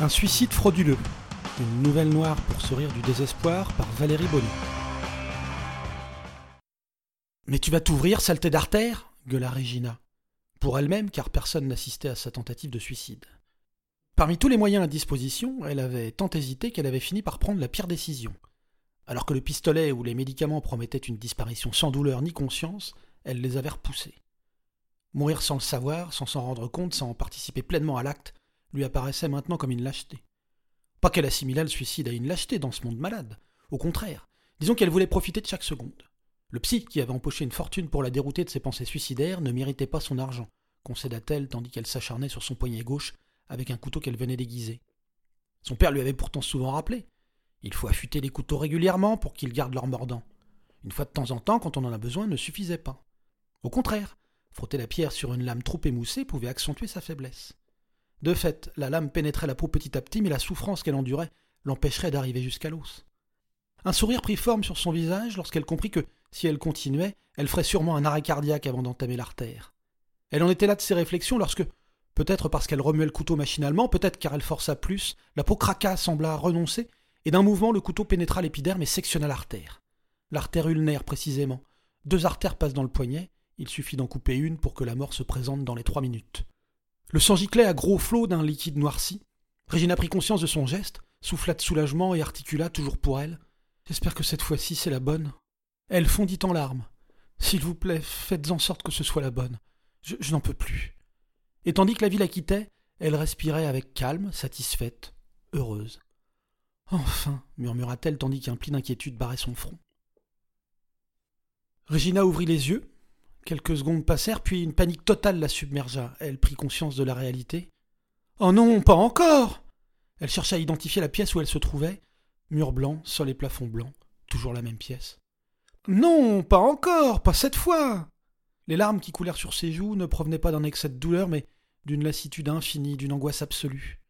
Un suicide frauduleux. Une nouvelle noire pour sourire du désespoir par Valérie Bonny. Mais tu vas t'ouvrir, saleté d'artère? gueula Regina. Pour elle-même, car personne n'assistait à sa tentative de suicide. Parmi tous les moyens à disposition, elle avait tant hésité qu'elle avait fini par prendre la pire décision. Alors que le pistolet ou les médicaments promettaient une disparition sans douleur ni conscience, elle les avait repoussés. Mourir sans le savoir, sans s'en rendre compte, sans participer pleinement à l'acte, lui apparaissait maintenant comme une lâcheté. Pas qu'elle assimilât le suicide à une lâcheté dans ce monde malade. Au contraire, disons qu'elle voulait profiter de chaque seconde. Le psy, qui avait empoché une fortune pour la dérouter de ses pensées suicidaires, ne méritait pas son argent, concéda-t-elle tandis qu'elle s'acharnait sur son poignet gauche avec un couteau qu'elle venait d'aiguiser. Son père lui avait pourtant souvent rappelé. Il faut affûter les couteaux régulièrement pour qu'ils gardent leur mordant. Une fois de temps en temps, quand on en a besoin, ne suffisait pas. Au contraire, frotter la pierre sur une lame trop émoussée pouvait accentuer sa faiblesse. De fait, la lame pénétrait la peau petit à petit, mais la souffrance qu'elle endurait l'empêcherait d'arriver jusqu'à l'os. Un sourire prit forme sur son visage lorsqu'elle comprit que, si elle continuait, elle ferait sûrement un arrêt cardiaque avant d'entamer l'artère. Elle en était là de ses réflexions lorsque, peut-être parce qu'elle remuait le couteau machinalement, peut-être car elle força plus, la peau craqua, sembla renoncer, et d'un mouvement le couteau pénétra l'épiderme et sectionna l'artère. L'artère ulnaire précisément. Deux artères passent dans le poignet, il suffit d'en couper une pour que la mort se présente dans les trois minutes. Le sang giclait à gros flots d'un liquide noirci. Régina prit conscience de son geste, souffla de soulagement et articula toujours pour elle. J'espère que cette fois-ci c'est la bonne. Elle fondit en larmes. S'il vous plaît, faites en sorte que ce soit la bonne. Je, je n'en peux plus. Et tandis que la vie la quittait, elle respirait avec calme, satisfaite, heureuse. Enfin, murmura-t-elle tandis qu'un pli d'inquiétude barrait son front. Régina ouvrit les yeux, Quelques secondes passèrent, puis une panique totale la submergea. Elle prit conscience de la réalité. Oh non, pas encore Elle chercha à identifier la pièce où elle se trouvait. Mur blanc, sol et plafond blanc. Toujours la même pièce. Non, pas encore, pas cette fois Les larmes qui coulèrent sur ses joues ne provenaient pas d'un excès de douleur, mais d'une lassitude infinie, d'une angoisse absolue.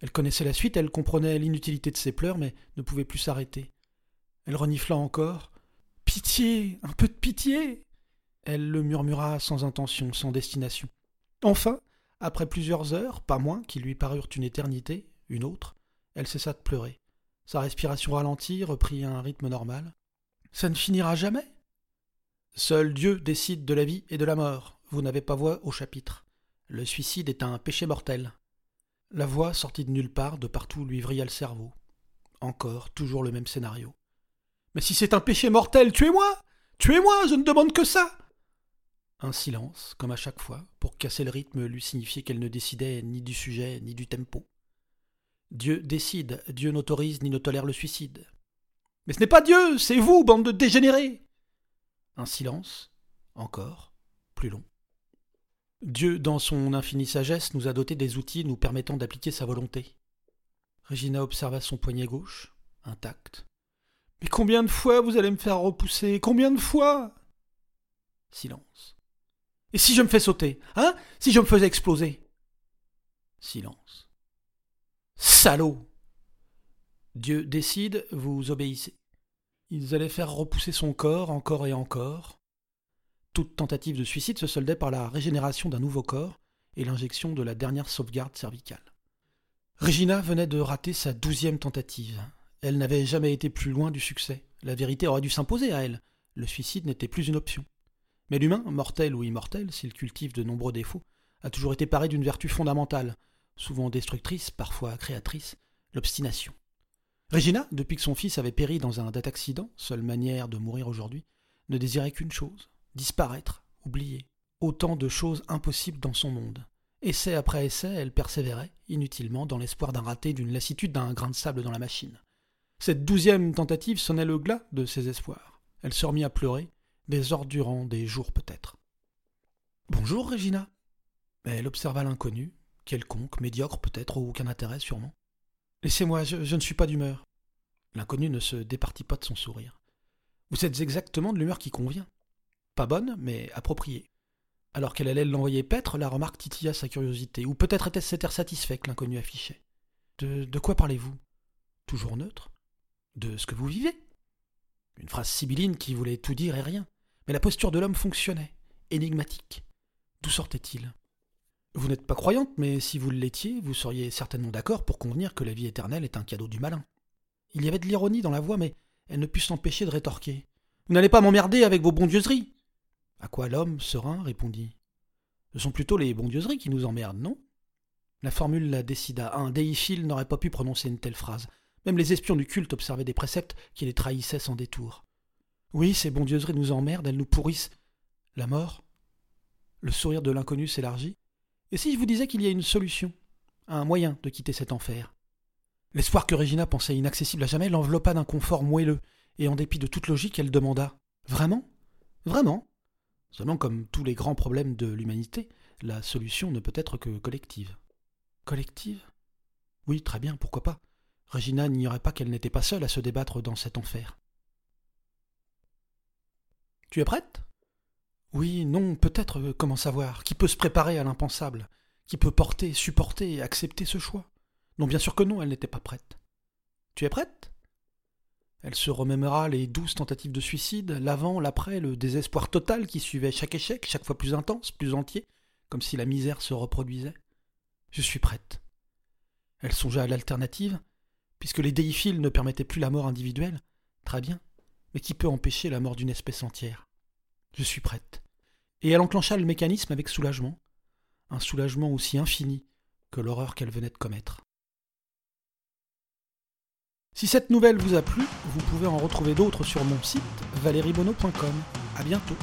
Elle connaissait la suite, elle comprenait l'inutilité de ses pleurs, mais ne pouvait plus s'arrêter. Elle renifla encore. Pitié, un peu de pitié elle le murmura sans intention, sans destination. Enfin, après plusieurs heures, pas moins, qui lui parurent une éternité, une autre, elle cessa de pleurer. Sa respiration ralentit, reprit un rythme normal. Ça ne finira jamais? Seul Dieu décide de la vie et de la mort. Vous n'avez pas voix au chapitre. Le suicide est un péché mortel. La voix sortit de nulle part, de partout lui vrilla le cerveau. Encore, toujours le même scénario. Mais si c'est un péché mortel, tuez-moi Tuez-moi, je ne demande que ça un silence, comme à chaque fois, pour casser le rythme lui signifier qu'elle ne décidait ni du sujet ni du tempo. Dieu décide, Dieu n'autorise ni ne tolère le suicide. Mais ce n'est pas Dieu, c'est vous, bande de dégénérés Un silence, encore, plus long. Dieu, dans son infinie sagesse, nous a doté des outils nous permettant d'appliquer sa volonté. Régina observa son poignet gauche, intact. Mais combien de fois vous allez me faire repousser? Combien de fois? Silence. Et si je me fais sauter Hein? Si je me faisais exploser? Silence. Salaud Dieu décide, vous obéissez. Ils allaient faire repousser son corps encore et encore. Toute tentative de suicide se soldait par la régénération d'un nouveau corps et l'injection de la dernière sauvegarde cervicale. Regina venait de rater sa douzième tentative. Elle n'avait jamais été plus loin du succès. La vérité aurait dû s'imposer à elle. Le suicide n'était plus une option. Mais l'humain, mortel ou immortel, s'il cultive de nombreux défauts, a toujours été paré d'une vertu fondamentale, souvent destructrice, parfois créatrice, l'obstination. Régina, depuis que son fils avait péri dans un accident, seule manière de mourir aujourd'hui, ne désirait qu'une chose, disparaître, oublier. Autant de choses impossibles dans son monde. Essai après essai, elle persévérait, inutilement, dans l'espoir d'un raté, d'une lassitude, d'un grain de sable dans la machine. Cette douzième tentative sonnait le glas de ses espoirs. Elle se remit à pleurer, des heures durant, des jours peut-être. Bonjour, Régina. Elle observa l'inconnu, quelconque, médiocre peut-être, ou aucun intérêt sûrement. Laissez-moi, je, ne suis pas d'humeur. L'inconnu ne se départit pas de son sourire. Vous êtes exactement de l'humeur qui convient. Pas bonne, mais appropriée. Alors qu'elle allait l'envoyer paître, la remarque titilla sa curiosité, ou peut-être était-ce cet air satisfait que l'inconnu affichait. De, de quoi parlez-vous? Toujours neutre? De ce que vous vivez? Une phrase sibylline qui voulait tout dire et rien. Mais la posture de l'homme fonctionnait, énigmatique. D'où sortait-il? Vous n'êtes pas croyante, mais si vous l'étiez, vous seriez certainement d'accord pour convenir que la vie éternelle est un cadeau du malin. Il y avait de l'ironie dans la voix, mais elle ne put s'empêcher de rétorquer. Vous n'allez pas m'emmerder avec vos bondieuseries À quoi l'homme, serein, répondit. Ce sont plutôt les bondieuseries qui nous emmerdent, non? La formule la décida. Un déiphile n'aurait pas pu prononcer une telle phrase. Même les espions du culte observaient des préceptes qui les trahissaient sans détour. Oui, ces bondieuseries nous emmerdent, elles nous pourrissent. La mort Le sourire de l'inconnu s'élargit. Et si je vous disais qu'il y a une solution, un moyen de quitter cet enfer? L'espoir que Regina pensait inaccessible à jamais l'enveloppa d'un confort moelleux, et en dépit de toute logique, elle demanda Vraiment? Vraiment? Seulement, comme tous les grands problèmes de l'humanité, la solution ne peut être que collective. Collective? Oui, très bien, pourquoi pas? Regina n'ignorait pas qu'elle n'était pas seule à se débattre dans cet enfer. Tu es prête? Oui, non, peut-être, euh, comment savoir? Qui peut se préparer à l'impensable? Qui peut porter, supporter et accepter ce choix? Non, bien sûr que non, elle n'était pas prête. Tu es prête? Elle se remémora les douze tentatives de suicide, l'avant, l'après, le désespoir total qui suivait chaque échec, chaque fois plus intense, plus entier, comme si la misère se reproduisait. Je suis prête. Elle songea à l'alternative, puisque les déiphiles ne permettaient plus la mort individuelle. Très bien mais qui peut empêcher la mort d'une espèce entière Je suis prête. Et elle enclencha le mécanisme avec soulagement, un soulagement aussi infini que l'horreur qu'elle venait de commettre. Si cette nouvelle vous a plu, vous pouvez en retrouver d'autres sur mon site valeriebono.com. À bientôt.